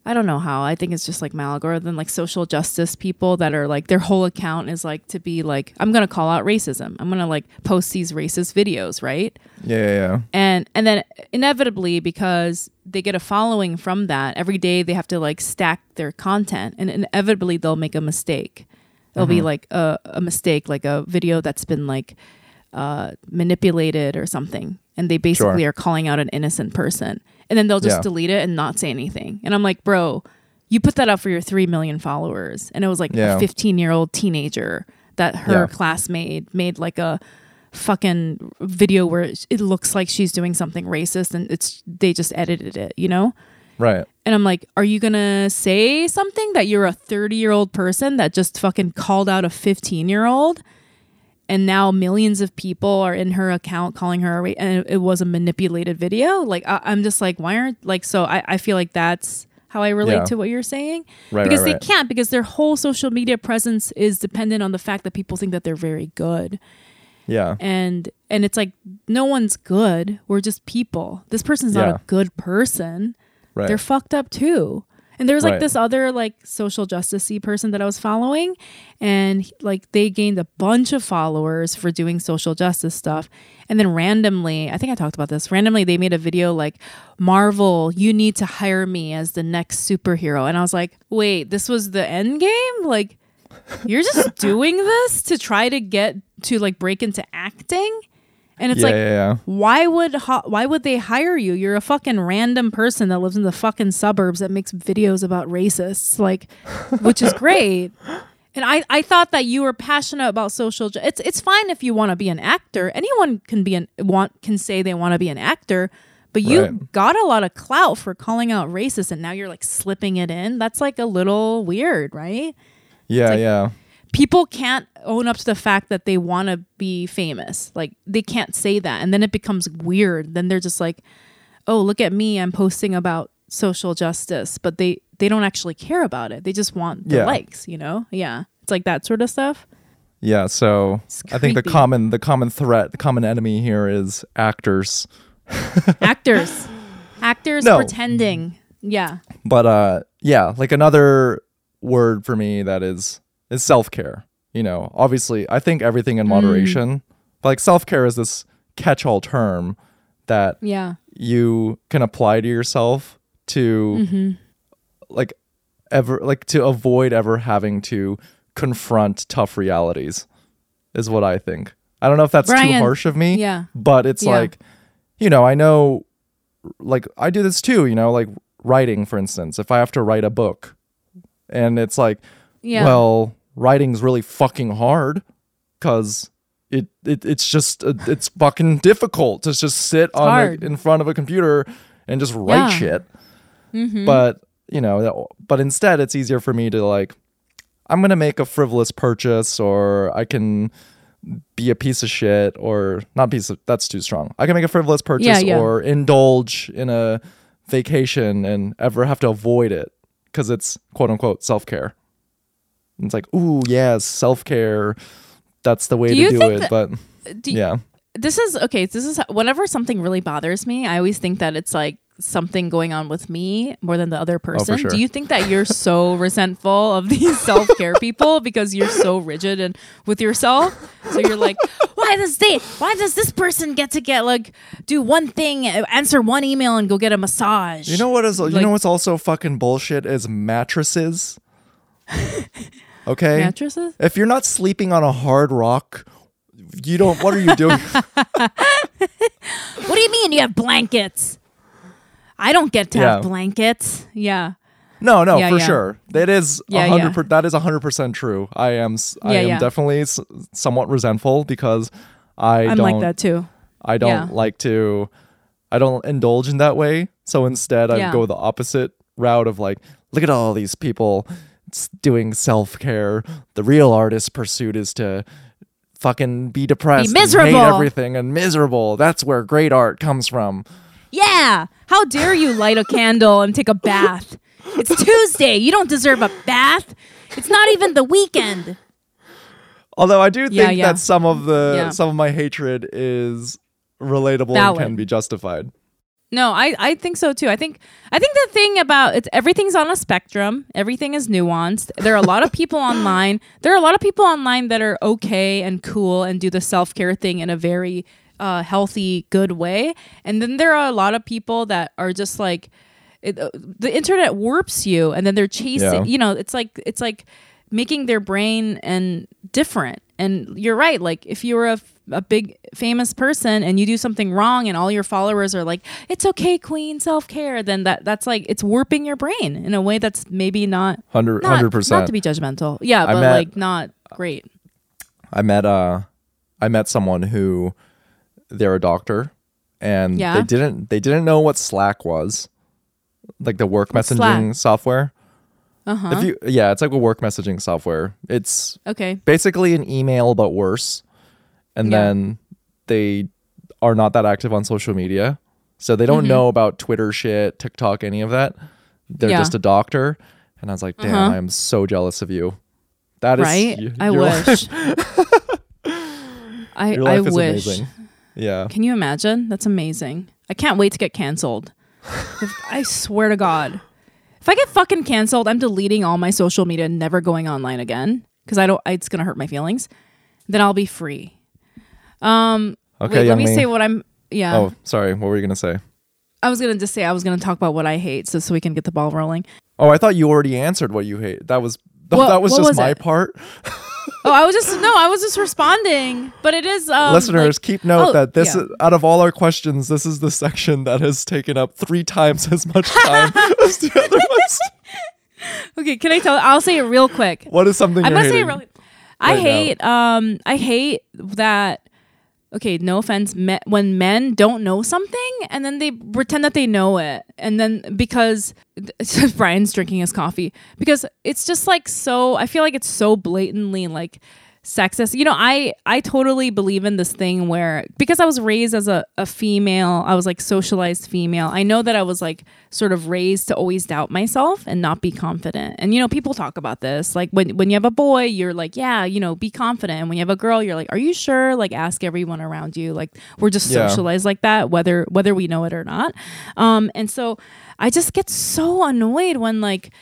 I don't know how. I think it's just like my algorithm, like social justice people that are like their whole account is like to be like, I'm gonna call out racism. I'm gonna like post these racist videos, right? Yeah, yeah, yeah. and and then inevitably because they get a following from that every day they have to like stack their content and inevitably they'll make a mistake it'll be like a, a mistake like a video that's been like uh, manipulated or something and they basically Sure. are calling out an innocent person and then they'll just Yeah. delete it and not say anything and i'm like bro you put that up for your 3 million followers and it was like Yeah. a 15 year old teenager that her Yeah. classmate made like a fucking video where it it looks like she's doing something racist and it's they just edited it you know Right. and i'm like are you gonna say something that you're a 30 year old person that just fucking called out a 15 year old and now millions of people are in her account calling her a and it, was a manipulated video like I, i'm just like why aren't like so i, I feel like that's how i relate Yeah. to what you're saying Right, because right, they right. can't because their whole social media presence is dependent on the fact that people think that they're very good Yeah. and and it's like no one's good we're just people this person's not Yeah. a good person Right. they're fucked up too and there was like Right. this other like social justicey person that i was following and like they gained a bunch of followers for doing social justice stuff. And then randomly i think i talked about this randomly they made a video like marvel you need to hire me as the next superhero. And i was like wait this was the end game? Like you're just doing this to try to get to like break into acting and it's yeah, like yeah, yeah. why would ho- why would they hire you you're a fucking random person that lives in the fucking suburbs that makes videos about racists like which is great and I, I thought that you were passionate about social ju- it's it's fine if you want to be an actor anyone can be an want can say they want to be an actor but you Right. got a lot of clout for calling out racists, and now you're like slipping it in that's like a little weird right Yeah, like- yeah. People can't own up to the fact that they want to be famous. Like they can't say that. And then it becomes weird. Then they're just like, "Oh, look at me. I'm posting about social justice." But they they don't actually care about it. They just want the Yeah. likes, you know? Yeah. It's like that sort of stuff. Yeah, so I think the common the common threat, the common enemy here is actors. Actors. Actors No. pretending. Yeah. But uh yeah, like another word for me that is is self-care. You know, obviously I think everything in Mm. moderation. But like self-care is this catch-all term that Yeah. you can apply to yourself to Mm-hmm. like ever like to avoid ever having to confront tough realities is what I think. I don't know if that's too harsh of me. yeah. But it's Yeah. like you know, I know like I do this too, you know, like writing for instance. If I have to write a book and it's like Yeah. well, writing's really fucking hard cuz it, it it's just uh, it's fucking difficult to just sit on a, in front of a computer and just write Yeah. shit. Mm-hmm. But, you know, but instead it's easier for me to like I'm going to make a frivolous purchase or I can be a piece of shit or not piece of that's too strong. I can make a frivolous purchase yeah. or indulge in a vacation and ever have to avoid it cuz it's quote unquote It's like, "Ooh, yes, self-care. That's the way Do to do it." that- but Do you- yeah. this is okay. This is whenever something really bothers me, I always think that it's like something going on with me more than the other oh, person. sure. Do you think that you're so resentful of these self care people because you're so rigid and with yourself? So you're like, why does they? Why does this person get to get like do one thing, uh, answer one email, and go get a massage? You know what is you Like- know what's also fucking bullshit is mattresses. Okay? mattresses. If you're not sleeping on a hard rock, you don't. What are you doing? What do you mean you have blankets? I don't get to have Yeah. blankets. Yeah. no, no, Yeah, for yeah. sure. That is Yeah, a hundred. yeah. Per, that is hundred percent true. I am. s- I Yeah, am yeah. definitely s- somewhat resentful because I I'm don't. like that too. I don't Yeah. like to. I don't indulge in that way. So instead, I Yeah. go the opposite route of like, look at all these people doing self care. The real artist pursuit is to fucking be depressed, and miserable. hate everything, and miserable. That's where great art comes from. Yeah. How dare you light a candle and take a bath? It's Tuesday. You don't deserve a bath. It's not even the weekend. Although I do think Yeah, yeah. that some of the Yeah. some of my hatred is relatable Valid. and can be justified. No, I, I think so too. I think I think the thing about it's everything's on a spectrum. Everything is nuanced. There are a lot of people online. There are a lot of people online that are okay and cool and do the self care thing in a very uh, healthy, good way. And then there are a lot of people that are just like it, uh, the internet warps you, and then they're chasing. Yeah. You know, it's like it's like making their brain and different. And you're right. Like if you're a a big famous person and you do something wrong and all your followers are like it's okay queen self-care then that that's like it's warping your brain in a way that's maybe not Hundred not, hundred percent. not to be judgmental yeah I but met- like not great I met uh I met someone who they're a doctor and Yeah. they didn't they didn't know what Slack was. Like the work messaging Slack? software. Uh-huh If you yeah, it's like a work messaging software. It's okay basically an email but worse. And Yeah. then they are not that active on social media. So they don't Mhm. know about Twitter shit, TikTok, any of that. They're Yeah. just a doctor. And I was like, damn, Uh-huh. I am so jealous of you. That is right y- i wish i Your i wish amazing. Yeah. can you imagine that's amazing i can't wait to get canceled If- i swear to god if i get fucking canceled i'm deleting all my social media and never going online again because i don't it's gonna hurt my feelings then i'll be free um Okay, Wait, let me me. say what I'm. Yeah, Oh, sorry. What were you gonna say? I was gonna just say I was gonna talk about what I hate, so so we can get the ball rolling. Oh, I thought you already answered what you hate. That was What- that was just was my it? part. Oh, I was just no, I was just responding, but it is um, Listeners, like- keep note oh, that this yeah. is, out of all our questions, this is the section that has taken up three times as much time as the other ones. okay. Can I tell? I'll say it real quick. What is something I'm gonna say it really. I right now? hate um I hate that. Okay, no offense. Me- when men don't know something and then they pretend that they know it, and then because Brian's drinking his coffee because it's just like so. I feel like it's so blatantly like sexist. You know, I I totally believe in this thing where because I was raised as a, a female, I was like socialized female. I know that I was like sort of raised to always doubt myself and not be confident. And you know, people talk about this. Like when when you have a boy, you're like, yeah, you know, be confident. And when you have a girl, you're like, are you sure? Like ask everyone around you. Like we're just Yeah. socialized like that, whether whether we know it or not. Um, and so I just get so annoyed when like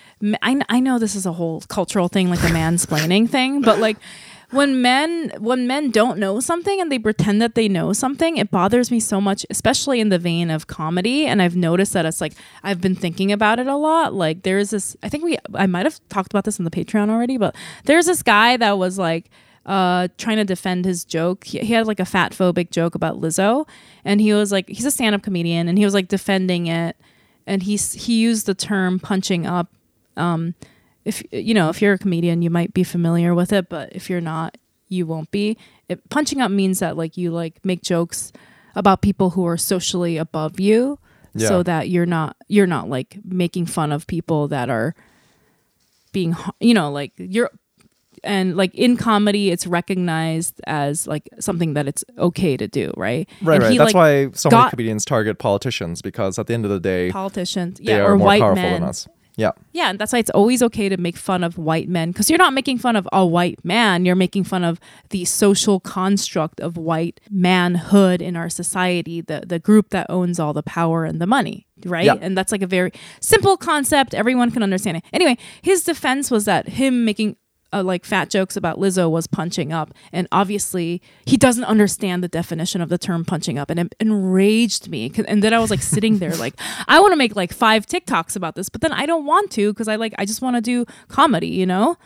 I, I know this is a whole cultural thing, like a mansplaining thing, but like when men when men don't know something and they pretend that they know something, it bothers me so much, especially in the vein of comedy. And I've noticed that it's like I've been thinking about it a lot. Like there's this I think we I might have talked about this on the Patreon already, but there's this guy that was like uh, trying to defend his joke. He, he had like a fat phobic joke about Lizzo, and he was like, he's a stand up comedian, and he was like defending it, and he he used the term punching up. Um, if you know, if you're a comedian, you might be familiar with it, but if you're not, you won't be. It, punching up means that like you like make jokes about people who are socially above you, Yeah. so that you're not you're not like making fun of people that are being you know like you're and like in comedy it's recognized as like something that it's okay to do right Right, right. he, That's like, why so many comedians target politicians because at the end of the day, politicians yeah are or more white powerful men than us. Yeah. yeah and that's why it's always okay to make fun of white men because you're not making fun of a white man you're making fun of the social construct of white manhood in our society the the group that owns all the power and the money right Yeah. and that's like a very simple concept everyone can understand it anyway his defense was that him making uh, like fat jokes about Lizzo was punching up, and obviously he doesn't understand the definition of the term punching up, and it enraged me. And then I was like sitting there, like I want to make like five TikToks about this, but then I don't want to because I like I just want to do comedy, you know.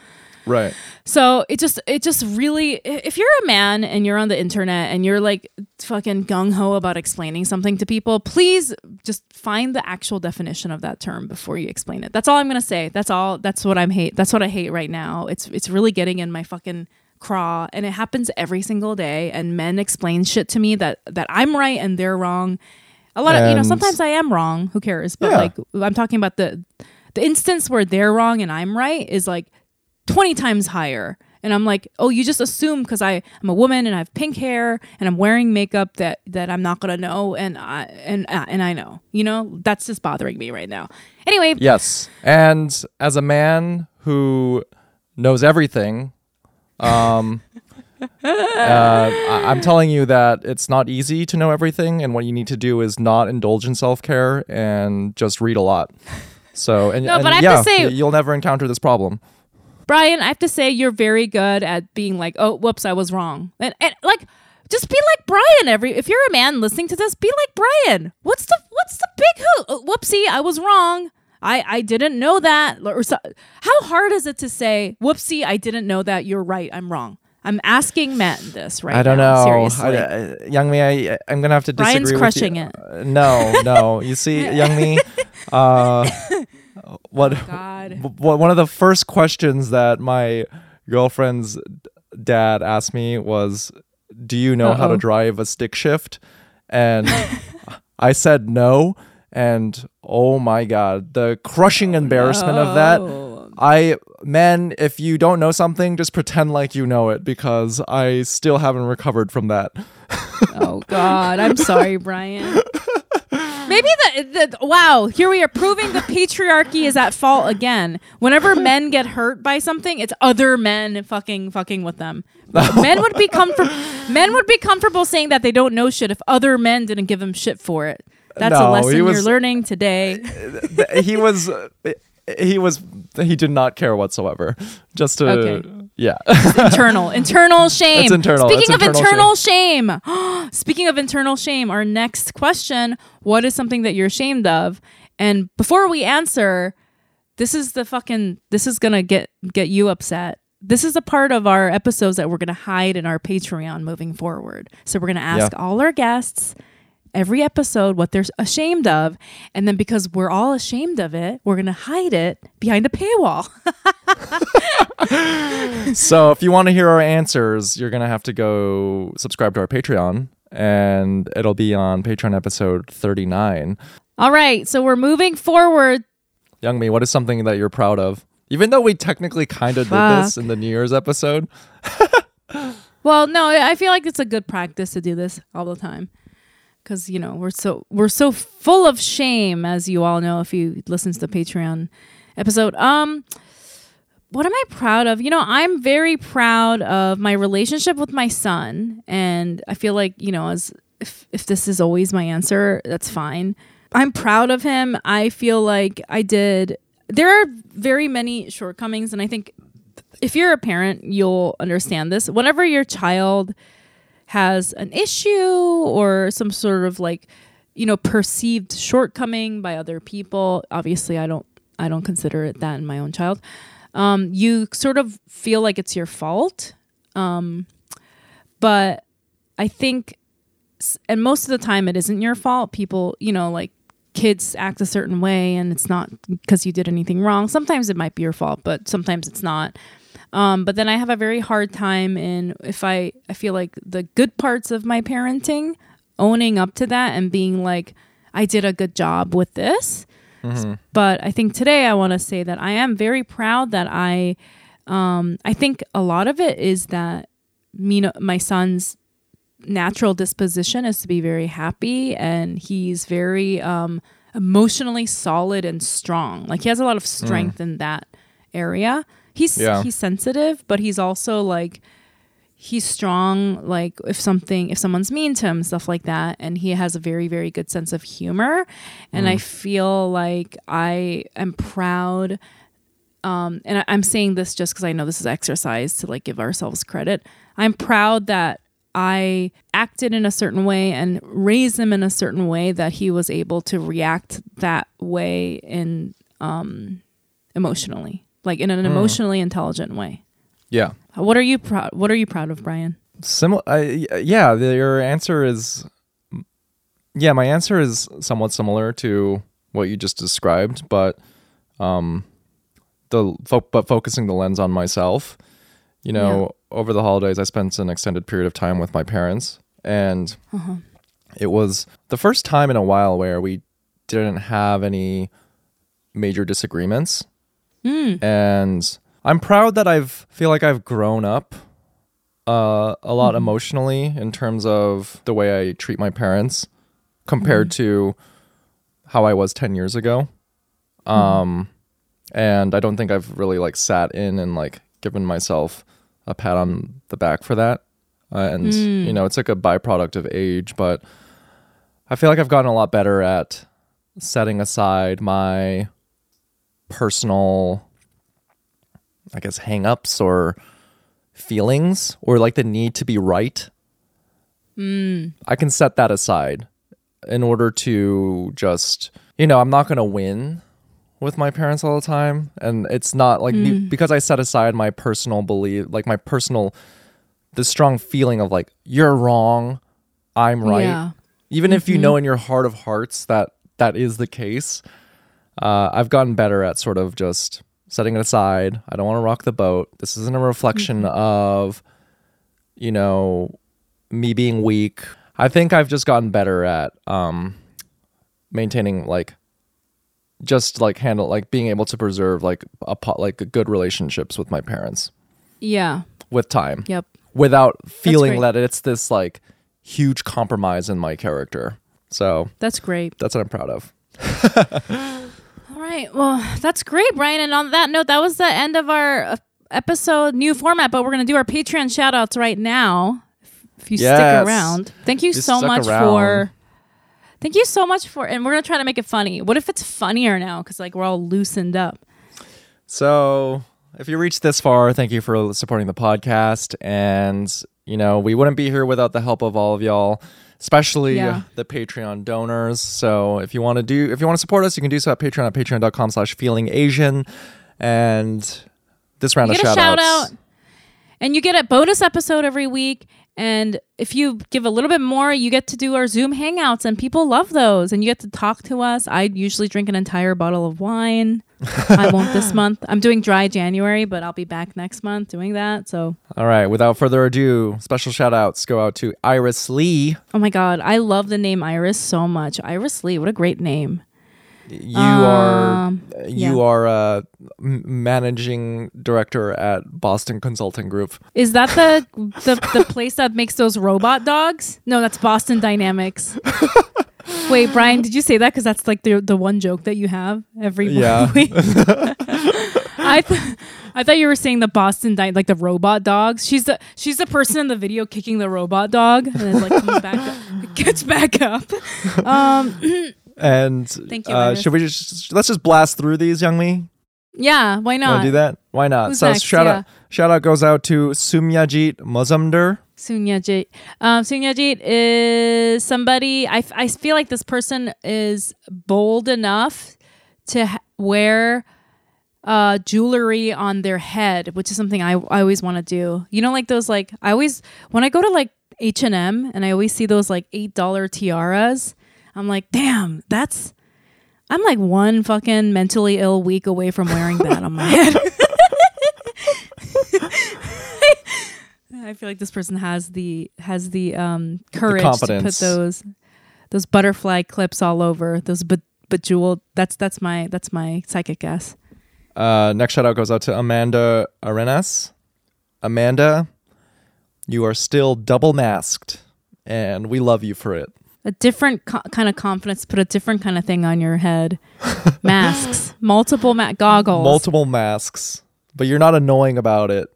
Right. So it just it just really if you're a man and you're on the internet and you're like fucking gung ho about explaining something to people, please just find the actual definition of that term before you explain it. That's all I'm gonna say. That's all. That's what I'm hate. That's what I hate right now. It's it's really getting in my fucking craw, and it happens every single day. And men explain shit to me that that I'm right and they're wrong. A lot of you know sometimes I am wrong. Who cares? But Yeah. like I'm talking about the the instance where they're wrong and I'm right is like 20 times higher. And I'm like, oh, you just assume because I'm a woman and I have pink hair and I'm wearing makeup that that I'm not gonna know, and I and uh, and I know, you know, that's just bothering me right now. Anyway, Yes. And as a man who knows everything, um, uh, I- I'm telling you that it's not easy to know everything, and what you need to do is not indulge in self care and just read a lot. So, and, No, and but I have to yeah, say- y- you'll never encounter this problem. Brian, I have to say you're very good at being like, oh, whoops, I was wrong, and, and like. Just be like Brian. Every if you're a man listening to this, be like Brian. What's the what's the big who? Oh, whoopsie, I was wrong. I I didn't know that. Or so, how hard is it to say, whoopsie, I didn't know that. You're right. I'm wrong. I'm asking men this right I don't now, know, Seriously. I, I, Young Mi. I, I'm gonna have to disagree. Brian's with crushing you. it. Uh, no, no. You see, Young Mi. Uh, what? Oh, god. w- one of the first questions that my girlfriend's dad asked me was, "Do you know how to drive a stick shift?" And I said no. And oh my god, the crushing oh, embarrassment of that. I men, if you don't know something, just pretend like you know it because I still haven't recovered from that. Oh God, I'm sorry, Brian. Maybe the, the wow, here we are proving the patriarchy is at fault again. Whenever men get hurt by something, it's other men fucking fucking with them. men would be comfortable. Men would be comfortable saying that they don't know shit if other men didn't give them shit for it. That's No, a lesson he you're learning today. He was he was he did not care whatsoever. Just to Okay. Yeah. internal. Internal shame. It's internal. speaking It's of internal internal shame, speaking of internal shame our next question what is something that you're ashamed of? And before we answer this is the fucking this is gonna get get you upset. This is a part of our episodes that we're gonna hide in our patreon moving forward. So we're gonna ask Yeah. all our guests every episode what they're ashamed of and then because we're all ashamed of it we're gonna hide it behind a paywall so if you want to hear our answers, you're gonna have to go subscribe to our Patreon, and it'll be on Patreon episode 39. all right so we're moving forward Young Mi, what is something that you're proud of? Even though we technically kind of did this in the New Year's episode. Well, no, I feel like it's a good practice to do this all the time. Cuz you know, we're so we're so full of shame as you all know if you listen to the Patreon episode. Um what am I proud of? You know, I'm very proud of my relationship with my son and I feel like, you know, as if if this is always my answer, that's fine. I'm proud of him. I feel like I did there are very many shortcomings and I think if you're a parent, you'll understand this. Whenever your child has an issue or some sort of like, you know, perceived shortcoming by other people, obviously I don't I don't consider it that in my own child. Um, you sort of feel like it's your fault. Um, but I think and most of the time it isn't your fault. People, you know, like kids act a certain way and it's not because you did anything wrong. Sometimes it might be your fault, but sometimes it's not. Um, but then I have a very hard time in if I I feel like the good parts of my parenting, owning up to that and being like, I did a good job with this. Mm-hmm. But I think today I want to say that I am very proud that I, um, I think a lot of it is that me, my son's natural disposition is to be very happy and he's very um, emotionally solid and strong. Like he has a lot of strength mm. in that area. He's yeah. he's sensitive, but he's also like he's strong like if something if someone's mean to him stuff like that and he has a very very good sense of humor and mm. i feel like i am proud um and I, i'm saying this just because i know this is exercise to like give ourselves credit i'm proud that I acted in a certain way and raised him in a certain way that he was able to react that way in um, emotionally, like in an mm. emotionally intelligent way. Yeah. What are you proud? What are you proud of, Brian? Similar. Uh, yeah, the, your answer is. Yeah, my answer is somewhat similar to what you just described, but um, the fo- but focusing the lens on myself. You know, yeah. over the holidays, I spent an extended period of time with my parents, and uh-huh. it was the first time in a while where we didn't have any major disagreements. Mm. And I'm proud that I've feel like I've grown up uh, a lot mm-hmm. emotionally in terms of the way I treat my parents compared mm-hmm. to how I was 10 years ago. Mm-hmm. Um, and I don't think I've really like sat in and like given myself a pat on the back for that. Uh, and mm. you know, it's like a byproduct of age, but I feel like I've gotten a lot better at setting aside my personal I guess hangups or feelings or like the need to be right. Mm. I can set that aside in order to just, you know, I'm not going to win with my parents all the time and it's not like mm. because i set aside my personal belief like my personal the strong feeling of like you're wrong i'm right yeah. even mm-hmm. if you mm-hmm. know in your heart of hearts that that is the case uh, i've gotten better at sort of just setting it aside i don't want to rock the boat this isn't a reflection mm-hmm. of you know me being weak i think i've just gotten better at um maintaining like just like handle like being able to preserve like a like good relationships with my parents Yeah. with time Yep. without feeling that it's this like huge compromise in my character. So That's great. that's what I'm proud of. Right. Well, that's great, Brian. And on that note, that was the end of our uh, episode, new format, but we're going to do our Patreon shout outs right now. If you Yes. stick around. Thank you You so much around. for Thank you so much for, and we're gonna try to make it funny. What if it's funnier now? Because like we're all loosened up. So if you reached this far, thank you for supporting the podcast. And you know we wouldn't be here without the help of all of y'all, especially yeah. the Patreon donors. So if you want to do, if you want to support us, you can do so at Patreon at patreon.com/slash Feeling Asian. And this round you of shout, shout outs. Out, and you get a bonus episode every week and if you give a little bit more, you get to do our Zoom hangouts, and people love those. And you get to talk to us. I usually drink an entire bottle of wine. I won't this month. I'm doing dry January, but I'll be back next month doing that. So, all right. Without further ado, special shout outs go out to Iris Lee. Oh my God. I love the name Iris so much. Iris Lee. What a great name. You are Um, you yeah. are a m- managing director at Boston Consulting Group. Is that the, the the place that makes those robot dogs? No, that's Boston Dynamics. Wait, Brian, did you say that? Because that's like the the one joke that you have every Yeah. week. I th- I thought you were saying the Boston Dy- like the robot dogs. She's the she's the person in the video kicking the robot dog and then like comes back up, gets back up. Um, And Thank you, uh, should we just let's just blast through these, Young Mi? yeah, why not? to do that? Why not? Who's so next? shout Yeah. out shout out goes out to Sumyajit Mozumder. Sunyajit. Um, Sunyajit is somebody. I, f- I feel like this person is bold enough to ha- wear uh, jewelry on their head, which is something I, I always want to do. You know, like those like I always when I go to like H and M and I always see those like eight dollar tiaras. I'm like, damn, that's. I'm like one fucking mentally ill week away from wearing that on my head. I feel like this person has the has the um courage to put those those butterfly clips all over those be- bejeweled. That's that's my that's my psychic guess. Uh, next shout out goes out to Amanda Arenas. Amanda, you are still double masked, and we love you for it. A different co- kind of confidence. Put a different kind of thing on your head. Masks, multiple ma- goggles. Multiple masks, but you're not annoying about it.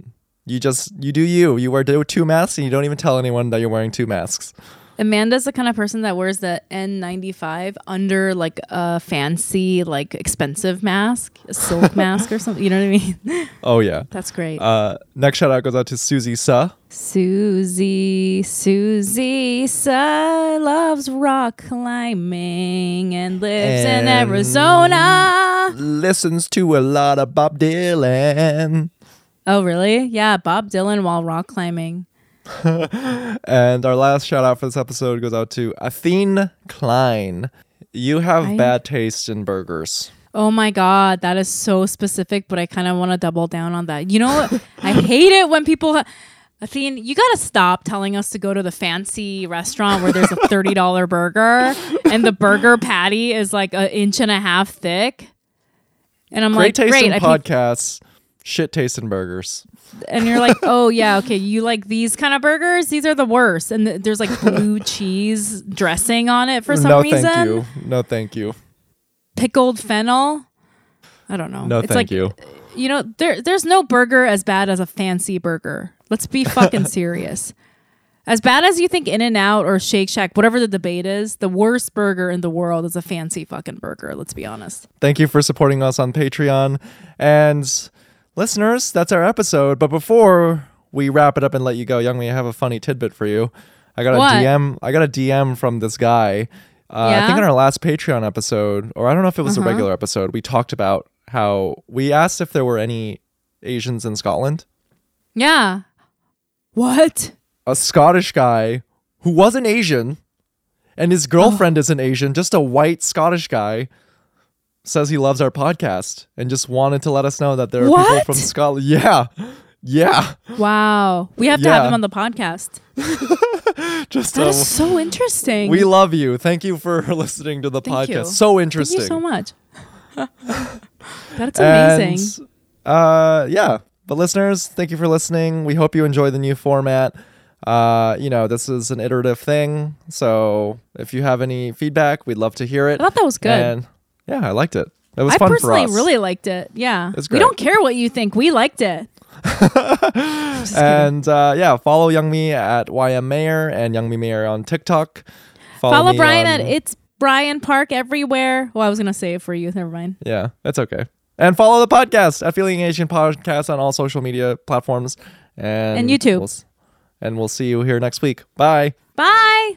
You just you do you. You wear two masks, and you don't even tell anyone that you're wearing two masks. Amanda's the kind of person that wears the N95 under like a fancy, like expensive mask, a silk mask or something. You know what I mean? Oh yeah. That's great. Uh, next shout out goes out to Susie Suh. Susie, Susie Sa loves rock climbing and lives in Arizona. Listens to a lot of Bob Dylan. Oh, really? Yeah, Bob Dylan while rock climbing. And our last shout out for this episode goes out to Athene Klein. You have I- bad taste in burgers. Oh my God, that is so specific, but I kind of want to double down on that. You know what? I hate it when people. Ha- Athene, you got to stop telling us to go to the fancy restaurant where there's a $30 burger and the burger patty is like an inch and a half thick. And I'm like, Great like, taste great. in I podcasts, shit tasting burgers. and you're like, oh yeah, okay, you like these kind of burgers? These are the worst. And th- there's like blue cheese dressing on it for some no, reason. thank you. No, thank you. Pickled fennel. I don't know. No, it's thank like, you. Uh, you know, there there's no burger as bad as a fancy burger. Let's be fucking serious. As bad as you think In and Out or Shake Shack, whatever the debate is, the worst burger in the world is a fancy fucking burger. Let's be honest. Thank you for supporting us on Patreon. And listeners, that's our episode. But before we wrap it up and let you go, Young Mi, I have a funny tidbit for you. I got a What? DM. I got a DM from this guy. Uh, I think Yeah? in our last Patreon episode, or I don't know if it was Uh-huh. a regular episode, we talked about how we asked if there were any Asians in Scotland. Yeah. What? A Scottish guy who wasn't Asian, and his girlfriend isn't Asian, just a white Scottish guy, says he loves our podcast and just wanted to let us know that there are people from Scotland. Yeah. Yeah. Wow. We have to have him on the podcast. Just That uh, is so interesting. we love you. Thank you for listening to the Thank podcast. you. So interesting. Thank you so much. That's amazing. And, uh, yeah. But listeners, thank you for listening. We hope you enjoy the new format. Uh, you know, this is an iterative thing. So if you have any feedback, we'd love to hear it. I thought that was good. And yeah, I liked it. It was I fun for us. personally really liked it. Yeah. It's We great. don't care what you think. We liked it. Just kidding. and uh, yeah, follow Young Mi at YM Mayer and Young Mi Mayer on TikTok. Follow me Brian on- at It's Brian Park everywhere. Well, I was going to say it for you. Never mind. Yeah, that's okay. And follow the podcast at Feeling Asian Podcast on all social media platforms and And YouTube. We'll, s- and we'll see you here next week. Bye. Bye.